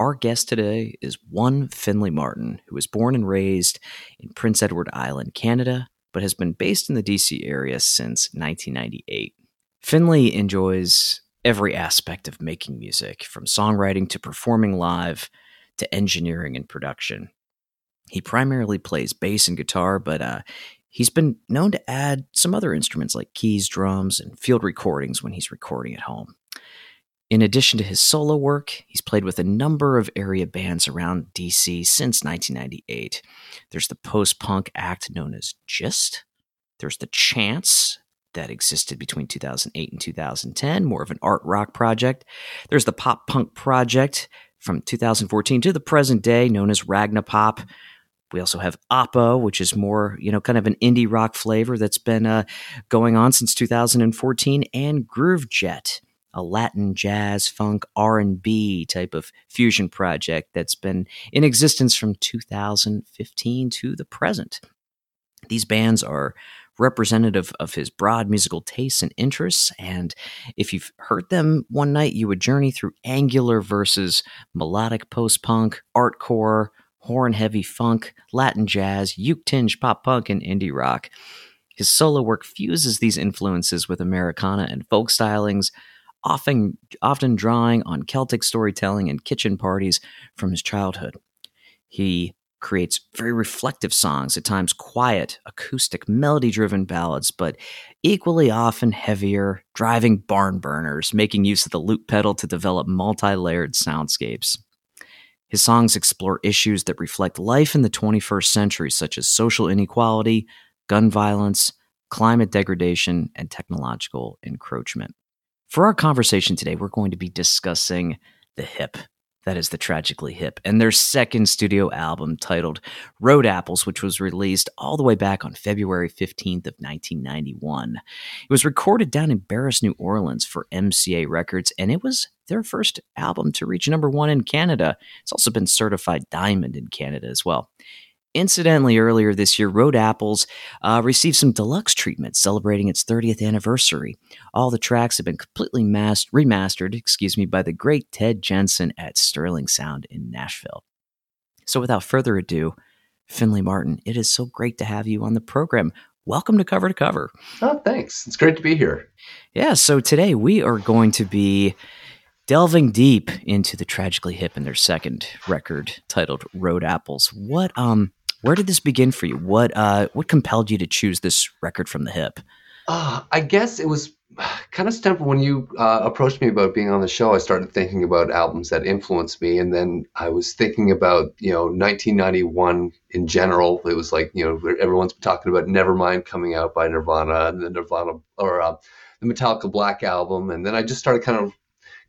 Our guest today is one Finley Martin, who was born and raised in Prince Edward Island, Canada, but has been based in the DC area since 1998. Finley enjoys every aspect of making music, from songwriting to performing live to engineering and production. He primarily plays bass and guitar, but uh, he's been known to add some other instruments like keys, drums, and field recordings when he's recording at home. In addition to his solo work, he's played with a number of area bands around DC since 1998. There's the post punk act known as Gist. There's the Chance that existed between 2008 and 2010, more of an art rock project. There's the pop punk project from 2014 to the present day, known as Ragnapop. We also have Oppo, which is more, you know, kind of an indie rock flavor that's been uh, going on since 2014, and Groove Jet a Latin jazz, funk, R&B type of fusion project that's been in existence from 2015 to the present. These bands are representative of his broad musical tastes and interests. And if you've heard them one night, you would journey through angular versus melodic post punk, artcore, horn heavy funk, Latin jazz, uke tinge pop punk, and indie rock. His solo work fuses these influences with Americana and folk stylings, often often drawing on Celtic storytelling and kitchen parties from his childhood. He creates very reflective songs, at times quiet, acoustic, melody driven ballads, but equally often heavier, driving barn burners, making use of the loop pedal to develop multi layered soundscapes. His songs explore issues that reflect life in the 21st century, such as social inequality, gun violence, climate degradation, and technological encroachment. For our conversation today, we're going to be discussing The Hip. That is the Tragically Hip, and their second studio album titled Road Apples, which was released all the way back on February 15th of 1991. It was recorded down in Barris, New Orleans for MCA Records, and it was their first album to reach number one in Canada. It's also been certified diamond in Canada as well. Incidentally, earlier this year, Road Apples uh, received some deluxe treatment celebrating its 30th anniversary. All the tracks have been completely mas- remastered, excuse me, by the great Ted Jensen at Sterling Sound in Nashville. So, without further ado, Finley Martin, it is so great to have you on the program. Welcome to Cover to Cover. Oh, thanks. It's great to be here. Yeah, so today we are going to be delving deep into the tragically hip and their second record titled Road Apples. What um where did this begin for you? What uh, what compelled you to choose this record from the hip? Uh, I guess it was kind of stemmed when you uh, approached me about being on the show. I started thinking about albums that influenced me, and then I was thinking about you know 1991 in general. It was like you know everyone's talking about Nevermind coming out by Nirvana, and the Nirvana or uh, the Metallica Black album, and then I just started kind of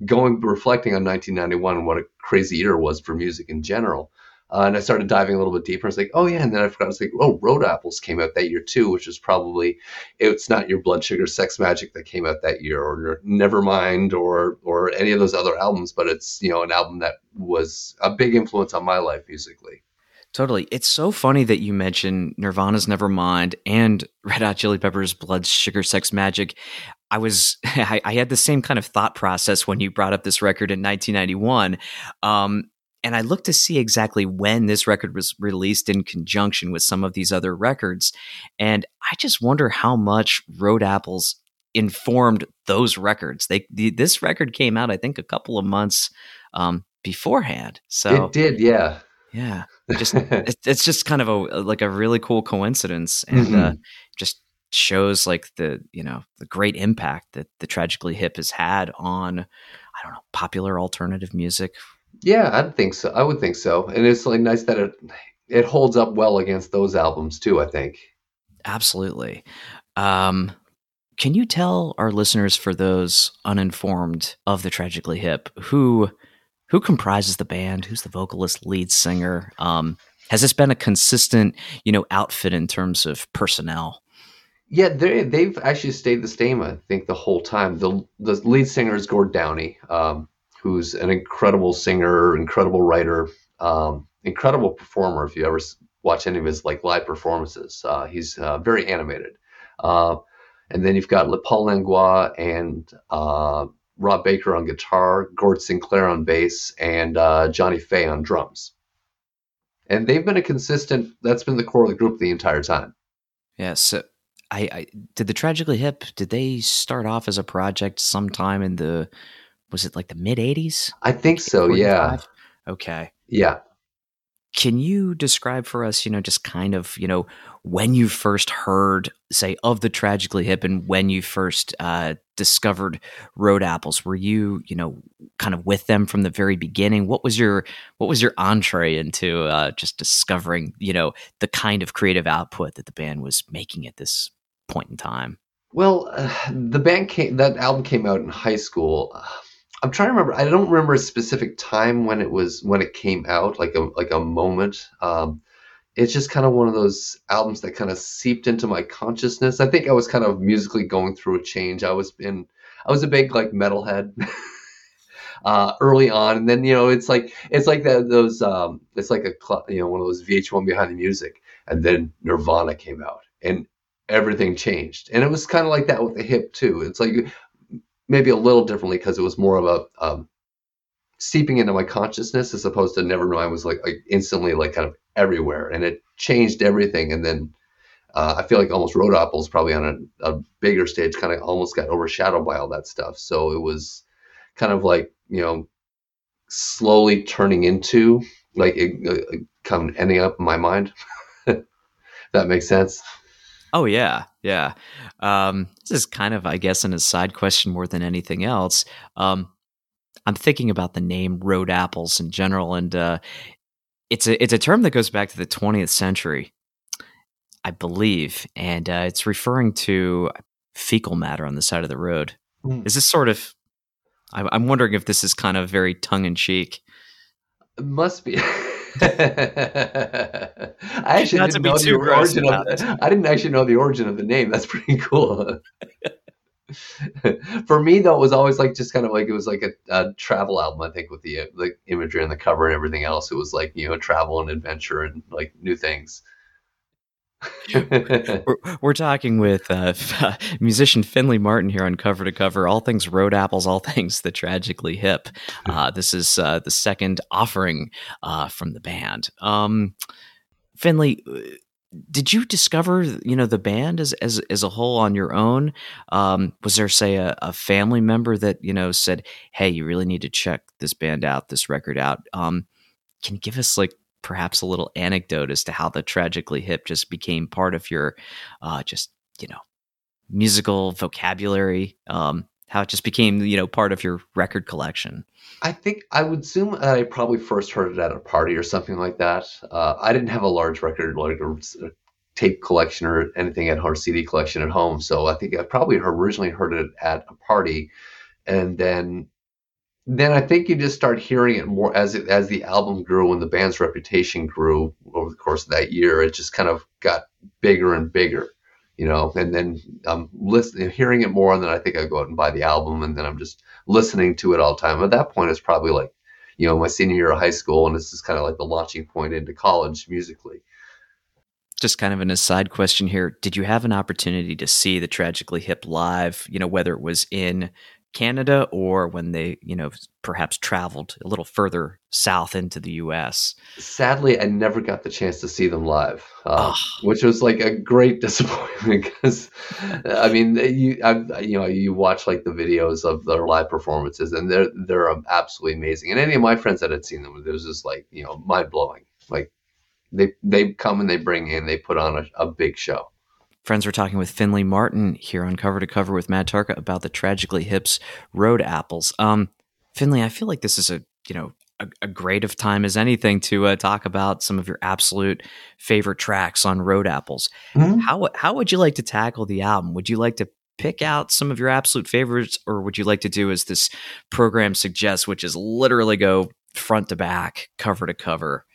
going reflecting on 1991 and what a crazy year was for music in general. Uh, and I started diving a little bit deeper. I was like, oh yeah, and then I forgot. I was like, oh, Road Apples came out that year too, which is probably it's not your Blood Sugar Sex Magik that came out that year, or Nevermind, or or any of those other albums. But it's you know an album that was a big influence on my life musically. Totally. It's so funny that you mentioned Nirvana's Nevermind and Red Hot Chili Peppers' Blood Sugar Sex Magik. I was I, I, had the same kind of thought process when you brought up this record in 1991. Um, and I looked to see exactly when this record was released in conjunction with some of these other records. And I just wonder how much Road Apples informed those records. They the, this record came out, I think, a couple of months um, beforehand. So it did, yeah, yeah. Just it, it's just kind of a like a really cool coincidence, and uh, mm-hmm. uh, just shows like the you know the great impact that the tragically hip has had on I don't know popular alternative music yeah, I'd think so. I would think so. And it's like nice that it it holds up well against those albums too, I think. Absolutely. Um, can you tell our listeners for those uninformed of the Tragically Hip who who comprises the band, who's the vocalist, lead singer, um, Has this been a consistent, you know, outfit in terms of personnel? Yeah, they they've actually stayed the same. I think the whole time. the The lead singer is Gord Downie, um, who's an incredible singer, incredible writer, um, incredible performer. If you ever watch any of his like live performances, uh, he's uh, very animated. Uh, and then you've got Paul Langlois and uh, Rob Baker on guitar, Gord Sinclair on bass, and uh, Johnny Fay on drums. And they've been a consistent. That's been the core of the group the entire time. Yeah. So, I, I did the Tragically Hip. Did they start off as a project sometime in the? Was it like the mid '80s? I think so. 45? Yeah. Okay. Yeah. Can you describe for us, you know, just kind of, you know, when you first heard, say, of the Tragically Hip and when you first uh, discovered Road Apples? Were you, you know, kind of with them from the very beginning? What was your what was your entree into uh, just discovering, you know, the kind of creative output that the band was making at this point in time? Well, uh, the band came that album came out in high school. I'm trying to remember. I don't remember a specific time when it was when it came out, like a like a moment. Um, it's just kind of one of those albums that kind of seeped into my consciousness. I think I was kind of musically going through a change. I was in, I was a big like metalhead uh, early on, and then you know it's like it's like that those um, it's like a you know one of those VH1 behind the music, and then Nirvana came out, and everything changed, and it was kind of like that with the hip too. It's like maybe a little differently because it was more of a um, seeping into my consciousness as opposed to Nevermind was like, like instantly like kind of everywhere and it changed everything. And then uh, I feel like almost Road Apples probably on a, a bigger stage kind of almost got overshadowed by all that stuff. So it was kind of like you know slowly turning into like it, it come ending up in my mind. that makes sense. Oh yeah, yeah. Um, this is kind of, I guess, an aside question more than anything else. Um, I'm thinking about the name road apples in general, and uh, it's a it's a term that goes back to the 20th century, I believe, and uh, it's referring to fecal matter on the side of the road. Mm. Is this sort of? I'm wondering if this is kind of very tongue in cheek. It must be. I actually Not didn't know the origin of. The, I didn't actually know the origin of the name. That's pretty cool. For me, though, it was always like just kind of like it was like a, a, travel album. I think with the the imagery on the cover and everything else, it was like you know travel and adventure and like new things we're, we're, talking with uh, musician Finley Martin here on Cover to Cover, all things Road Apples, all things the tragically hip. Uh, this is uh, the second offering uh, from the band. Um, Finley, uh, did you discover you know the band as as, as a whole on your own? Um, was there say a, a, family member that you know said, "Hey, you really need to check this band out, this record out"? Um, can you give us like perhaps a little anecdote as to how the tragically hip just became part of your uh, just you know musical vocabulary um, how it just became you know part of your record collection? I think i would assume that i probably first heard it at a party or something like that. Uh, i didn't have a large record like tape collection or anything. At our cd collection at home. So i think i probably originally heard it at a party. And then then I think you just start hearing it more as it, as the album grew and the band's reputation grew over the course of that year. It just kind of got bigger and bigger, you know. And then I'm listening, hearing it more, and then I think I go out and buy the album, and then I'm just listening to it all the time. At that point, it's probably like, you know, my senior year of high school, and this is kind of like the launching point into college musically. Just kind of an aside question here. Did you have an opportunity to see the Tragically Hip live? You know, whether it was in Canada or when they, you know, perhaps traveled a little further south into the U.S. Sadly, I never got the chance to see them live, uh, which was like a great disappointment because, I mean, eh, you, I, you know, you watch like the videos of their live performances, and they're they're um, absolutely amazing. And any of my friends that had seen them, it was just like you know mind blowing. Like they they come and they bring in, they put on a, a big show. Friends, we're talking with Finley Martin here on Cover to Cover with Matt Tarka about the Tragically Hips Road Apples. Um, Finley, I feel like this is a you know a, a great of time as anything to uh, talk about some of your absolute favorite tracks on Road Apples. Mm-hmm. How how would you like to tackle the album? Would you like to pick out some of your absolute favorites, or would you like to do as this program suggests, which is literally go front to back, cover to cover?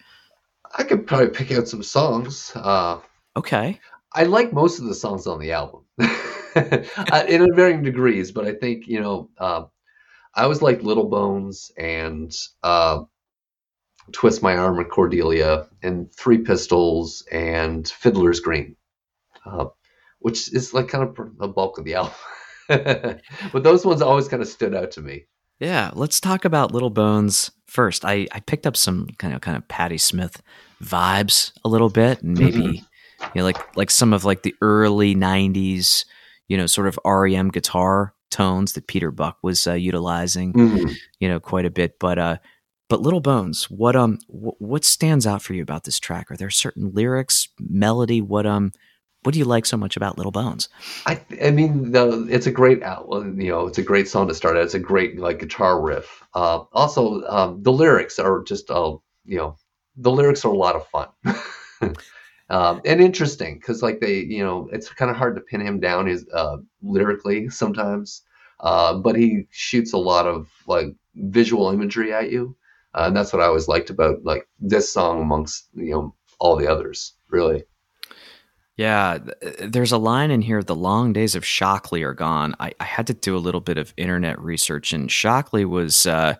I could probably pick out some songs. Uh, okay. I like most of the songs on the album, uh, in varying degrees. But I think you know, uh, I always liked Little Bones and uh, Twist My Arm and Cordelia and Three Pistols and Fiddler's Green, uh, which is like kind of the bulk of the album. but those ones always kind of stood out to me. Yeah, let's talk about Little Bones first. I, I picked up some kind of kind of Patti Smith vibes a little bit, and maybe mm-hmm. You know, like like some of like the early '90s, you know, sort of REM guitar tones that Peter Buck was uh, utilizing, mm-hmm. you know, quite a bit. But uh, but Little Bones, what um, w- what stands out for you about this track? Are there certain lyrics, melody? What um, what do you like so much about Little Bones? I I mean, the, it's a great album. You know, it's a great song to start. It's a great like guitar riff. Uh, also, um, the lyrics are just uh, you know, the lyrics are a lot of fun. um, and interesting because like they you know it's kind of hard to pin him down his uh, lyrically sometimes uh, but he shoots a lot of like visual imagery at you uh, and that's what i always liked about like this song amongst you know all the others really yeah, there's a line in here. The long days of Shockley are gone. I, I had to do a little bit of internet research, and Shockley was, uh,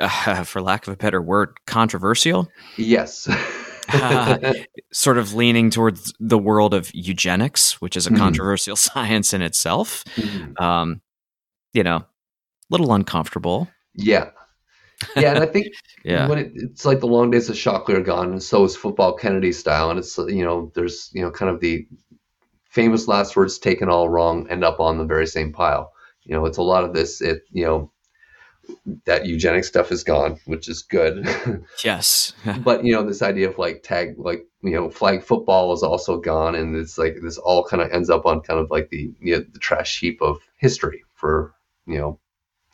uh, for lack of a better word, controversial. Yes. uh, sort of leaning towards the world of eugenics, which is a mm controversial science in itself. mm Um, you know, a little uncomfortable. Yeah. Yeah, and I think yeah. when it, it's like the long days of Shockley are gone, and so is football Kennedy style, and it's you know there's you know kind of the famous last words taken all wrong end up on the very same pile. You know, it's a lot of this. It you know that eugenic stuff is gone, which is good. yes. but you know, this idea of like tag, like you know, flag football is also gone, and it's like this all kind of ends up on kind of like the you know, the trash heap of history for you know,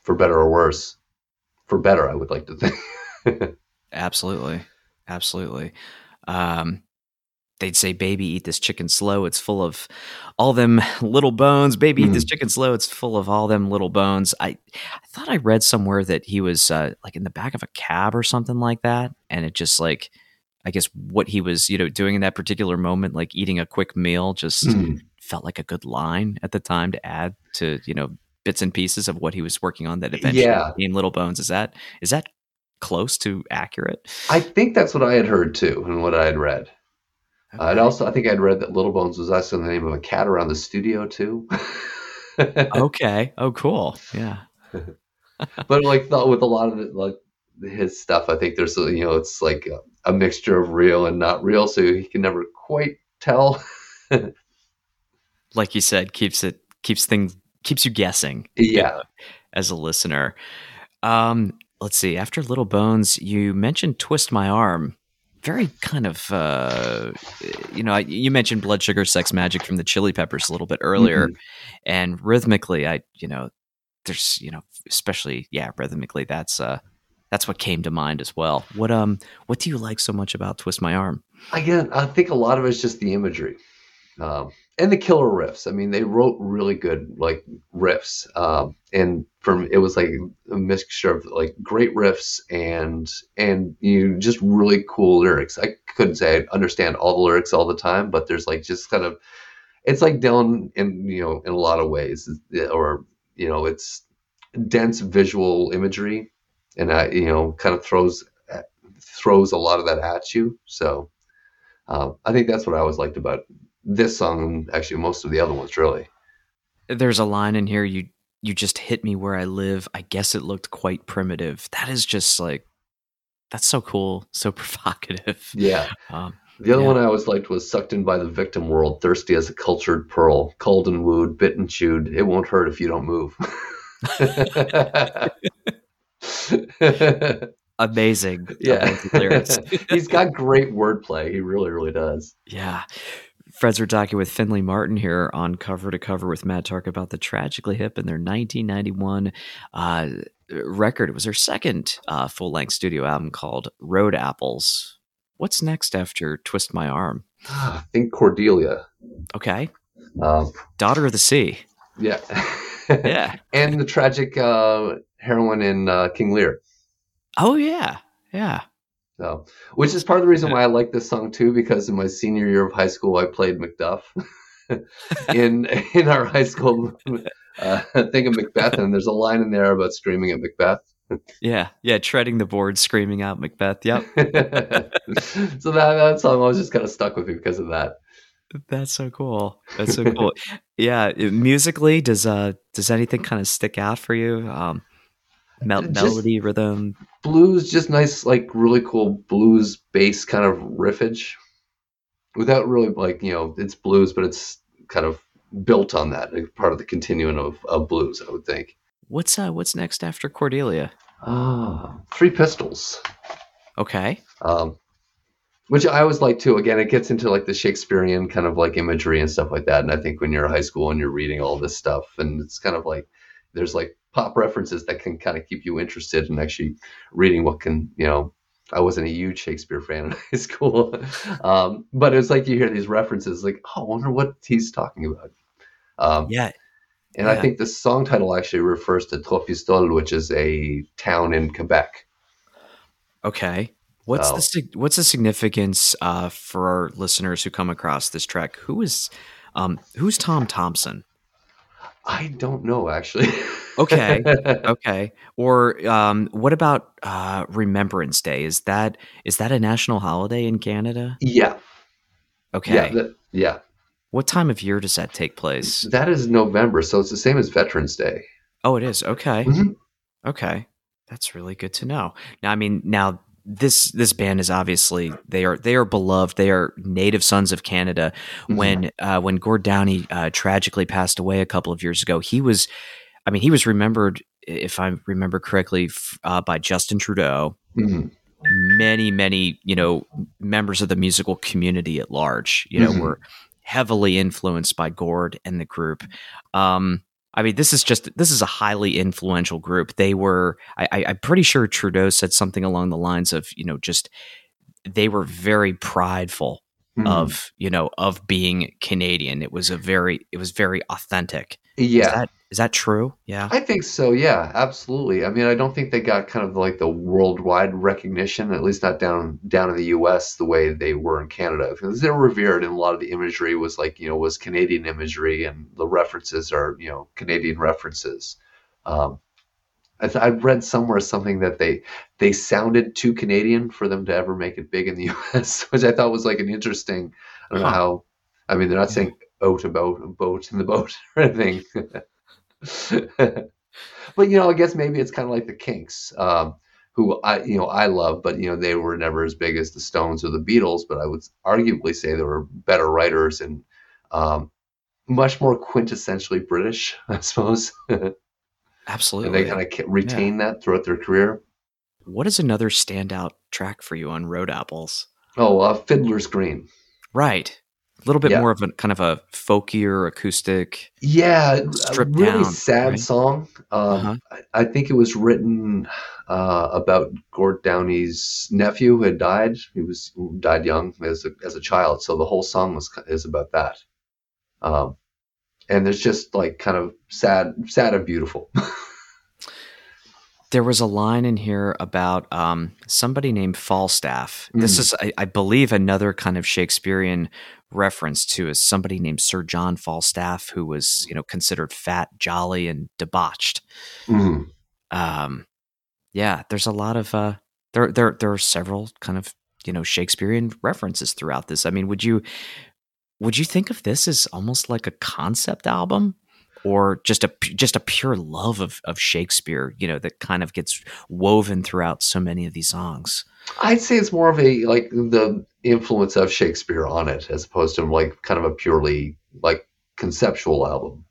for better or worse. For better, I would like to think. absolutely, absolutely. Um, they'd say, "Baby, eat this chicken slow. It's full of all them little bones. Baby, mm. eat this mm. chicken slow. It's full of all them little bones." I, I thought I read somewhere that he was uh, like in the back of a cab or something like that, and it just like, I guess what he was, you know, doing in that particular moment, like eating a quick meal, just mm. felt like a good line at the time to add to, you know, bits and pieces of what he was working on that eventually yeah. became Little Bones. Is that is that close to accurate? I think that's what I had heard too, and what I had read. Okay. Uh, and also, I think I'd read that Little Bones was also the name of a cat around the studio too. okay. Oh, cool. Yeah. but like with a lot of it, like his stuff, I think there's you know it's like a, a mixture of real and not real, so he can never quite tell. like you said, keeps it keeps things keeps you guessing. Yeah. You know, as a listener. Um, let's see. After Little Bones, you mentioned Twist My Arm very kind of uh, you know you mentioned blood sugar sex magik from the chili peppers a little bit earlier. Mm-hmm. and rhythmically i you know there's you know especially yeah rhythmically that's uh that's what came to mind as well. What um what do you like so much about twist my arm? Again i think a lot of it's just the imagery. Um, and the killer riffs. I mean, they wrote really good like riffs, um, and from it was like a mixture of like great riffs and and you know, just really cool lyrics. I couldn't say I understand all the lyrics all the time, but there's like just kind of it's like Dylan in you know in a lot of ways, or you know it's dense visual imagery, and I you know kind of throws throws a lot of that at you. So. Uh, I think that's what I always liked about this song and actually most of the other ones really. There's a line in here you you just hit me where I live. I guess it looked quite primitive. That is just like that's so cool, so provocative. Yeah. Um, the other yeah. one I always liked was sucked in by the victim world, thirsty as a cultured pearl, cold and wooed, bit and chewed. It won't hurt if you don't move. Amazing. Yeah. He's got great wordplay. He really, really does. Yeah. Fred talking with Finley Martin here on Cover to Cover with Matt Tark about the Tragically Hip and their 1991 uh, record. It was their second uh, full length studio album called Road Apples. What's next after Twist My Arm? I think Cordelia. Okay. Um, Daughter of the Sea. Yeah. yeah. and the tragic uh, heroine in uh, King Lear. Oh, yeah. Yeah. So, which is part of the reason why I like this song too, because in my senior year of high school, I played Macduff in in our high school uh, thing of Macbeth, and there's a line in there about screaming at Macbeth. yeah, yeah, treading the board, screaming out Macbeth. Yep. so that that song always just kind of stuck with me because of that. That's so cool. That's so cool. yeah, musically, does uh does anything kind of stick out for you? Um, mel- just melody, rhythm, blues, just nice, like really cool blues bass kind of riffage, without really like you know it's blues, but it's kind of built on that, part of the continuum of, of blues, I would think. What's uh what's next after Cordelia? Ah, Three Pistols. Okay. Um, which I always like too. Again, it gets into like the Shakespearean kind of like imagery and stuff like that. And I think when you're in high school and you're reading all this stuff, and it's kind of like there's like pop references that can kind of keep you interested in actually reading what can you know. I wasn't a huge Shakespeare fan in high school, um, but it's like you hear these references, like, oh, I wonder what he's talking about. Um, yeah, and yeah. I think the song title actually refers to Trois which is a town in Quebec. Okay. What's the what's the significance uh, for our listeners who come across this track? Who is um, who's Tom Thomson? I don't know actually. okay, okay. Or um, what about uh, Remembrance Day? Is that is that a national holiday in Canada? Yeah. Okay. Yeah. Yeah. What time of year does that take place? That is November, so it's the same as Veterans Day. Oh, it is. Okay. Mm-hmm. Okay. That's really good to know. Now, I mean, now this this band is obviously they are they are beloved. They are native sons of Canada. Mm-hmm. When uh, when Gord Downie uh, tragically passed away a couple of years ago, he was, I mean, he was remembered, if I remember correctly, uh, by Justin Trudeau. Mm-hmm. Many, many, you know, members of the musical community at large, you know, mm-hmm. were heavily influenced by Gord and the group. Um, I mean, this is just this is a highly influential group. They were, I, I'm pretty sure Trudeau said something along the lines of, you know, just they were very prideful mm. of, you know, of being Canadian. It was a very, it was very authentic. Yeah, is that, is that true? Yeah. I think so. Yeah, absolutely. I mean, I don't think they got kind of like the worldwide recognition, at least not down down in the US the way they were in Canada. Because they're revered and a lot of the imagery was like, you know, was Canadian imagery and the references are, you know, Canadian references. Um, I, th- I read somewhere something that they they sounded too Canadian for them to ever make it big in the US, which I thought was like an interesting. I don't huh. know how. I mean, they're not saying "out about boats boat in the boat" or anything. but you know, I guess maybe it's kind of like the Kinks, um, who I you know I love, but you know they were never as big as the Stones or the Beatles. But I would arguably say they were better writers and um, much more quintessentially British, I suppose. Absolutely, and they kind of retain yeah. that throughout their career. What is another standout track for you on Road Apples? Oh, uh, Fiddler's Green. Right a little bit yeah. more of a kind of a folkier acoustic. Yeah, a really down, sad right? song. Um, uh-huh. I, I, think it was written uh, about Gord Downie's nephew who had died. He was died young as a, as a child, so the whole song was is about that. Um, and there's just like kind of sad, sad and beautiful. there was a line in here about um, somebody named Falstaff. Mm. This is, I, I, believe, another kind of Shakespearean reference to is somebody named Sir John Falstaff, who was you know considered fat, jolly, and debauched. Mm-hmm. Um, yeah, there's a lot of uh, there there there are several kind of you know Shakespearean references throughout this. I mean, would you would you think of this as almost like a concept album? Or just a just a pure love of of Shakespeare, you know, that kind of gets woven throughout so many of these songs. I'd say it's more of a like the influence of Shakespeare on it, as opposed to like kind of a purely like conceptual album.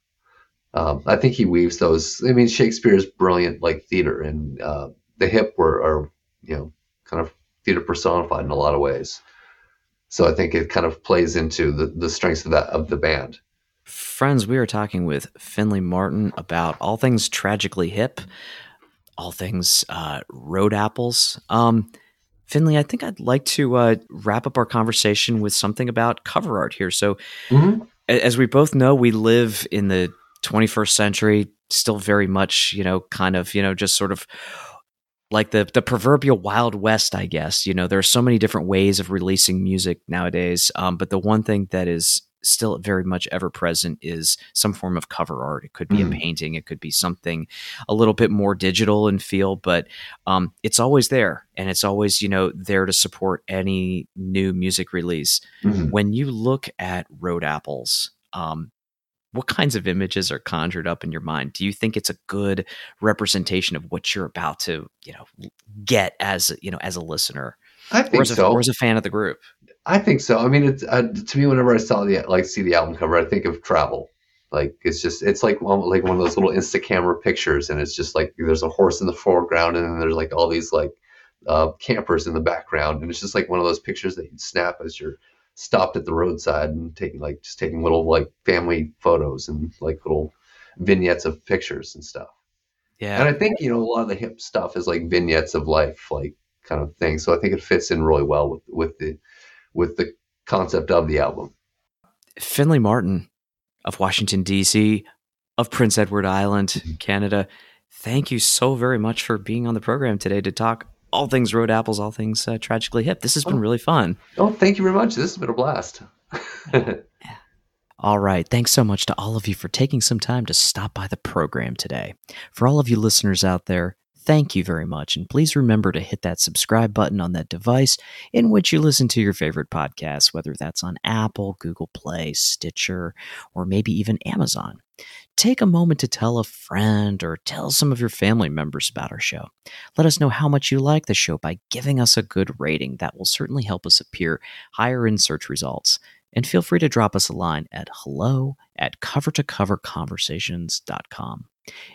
Um, I think he weaves those. I mean, Shakespeare's brilliant, like theater, and uh, the hip were are you know kind of theater personified in a lot of ways. So I think it kind of plays into the the strengths of that of the band. Friends, we are talking with Finley Martin about all things tragically hip, all things uh, road apples. Um, Finley, I think I'd like to uh, wrap up our conversation with something about cover art here. So, mm-hmm. as we both know, we live in the 21st century, still very much, you know, kind of, you know, just sort of like the the proverbial wild west i guess you know there are so many different ways of releasing music nowadays um, but the one thing that is still very much ever present is some form of cover art. It could be mm. a painting, it could be something a little bit more digital in feel, but um, it's always there, and it's always you know there to support any new music release. Mm. When you look at Road Apples, um, what kinds of images are conjured up in your mind? Do you think it's a good representation of what you're about to you know get as you know as a listener? I think or as a, so. Or as a fan of the group? I think so. I mean, it's uh, to me whenever I saw the like see the album cover, I think of travel. Like it's just it's like like one of those little insta camera pictures, and it's just like there's a horse in the foreground, and then there's like all these like uh, campers in the background, and it's just like one of those pictures that you snap as you're stopped at the roadside and taking like just taking little like family photos and like little vignettes of pictures and stuff. Yeah. And I think you know a lot of the hip stuff is like vignettes of life, like kind of thing. So I think it fits in really well with with the with the concept of the album. Finley Martin of Washington, D.C., of Prince Edward Island, mm-hmm. Canada, thank you so very much for being on the program today to talk all things Road Apples, all things uh, Tragically Hip. This has been oh. really fun. Oh, thank you very much. This has been a blast. All right. Thanks so much to all of you for taking some time to stop by the program today. For all of you listeners out there, Thank you very much. And please remember to hit that subscribe button on that device in which you listen to your favorite podcasts, whether that's on Apple, Google Play, Stitcher, or maybe even Amazon. Take a moment to tell a friend or tell some of your family members about our show. Let us know how much you like the show by giving us a good rating. That will certainly help us appear higher in search results. And feel free to drop us a line at hello at cover2coverconversations.com.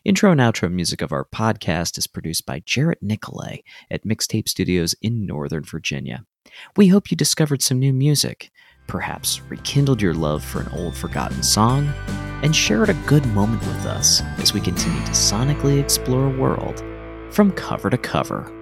Intro and outro music of our podcast is produced by Jarrett Nicolay at Mixtape Studios in Northern Virginia. We hope you discovered some new music, perhaps rekindled your love for an old forgotten song, and shared a good moment with us as we continue to sonically explore a world from cover to cover.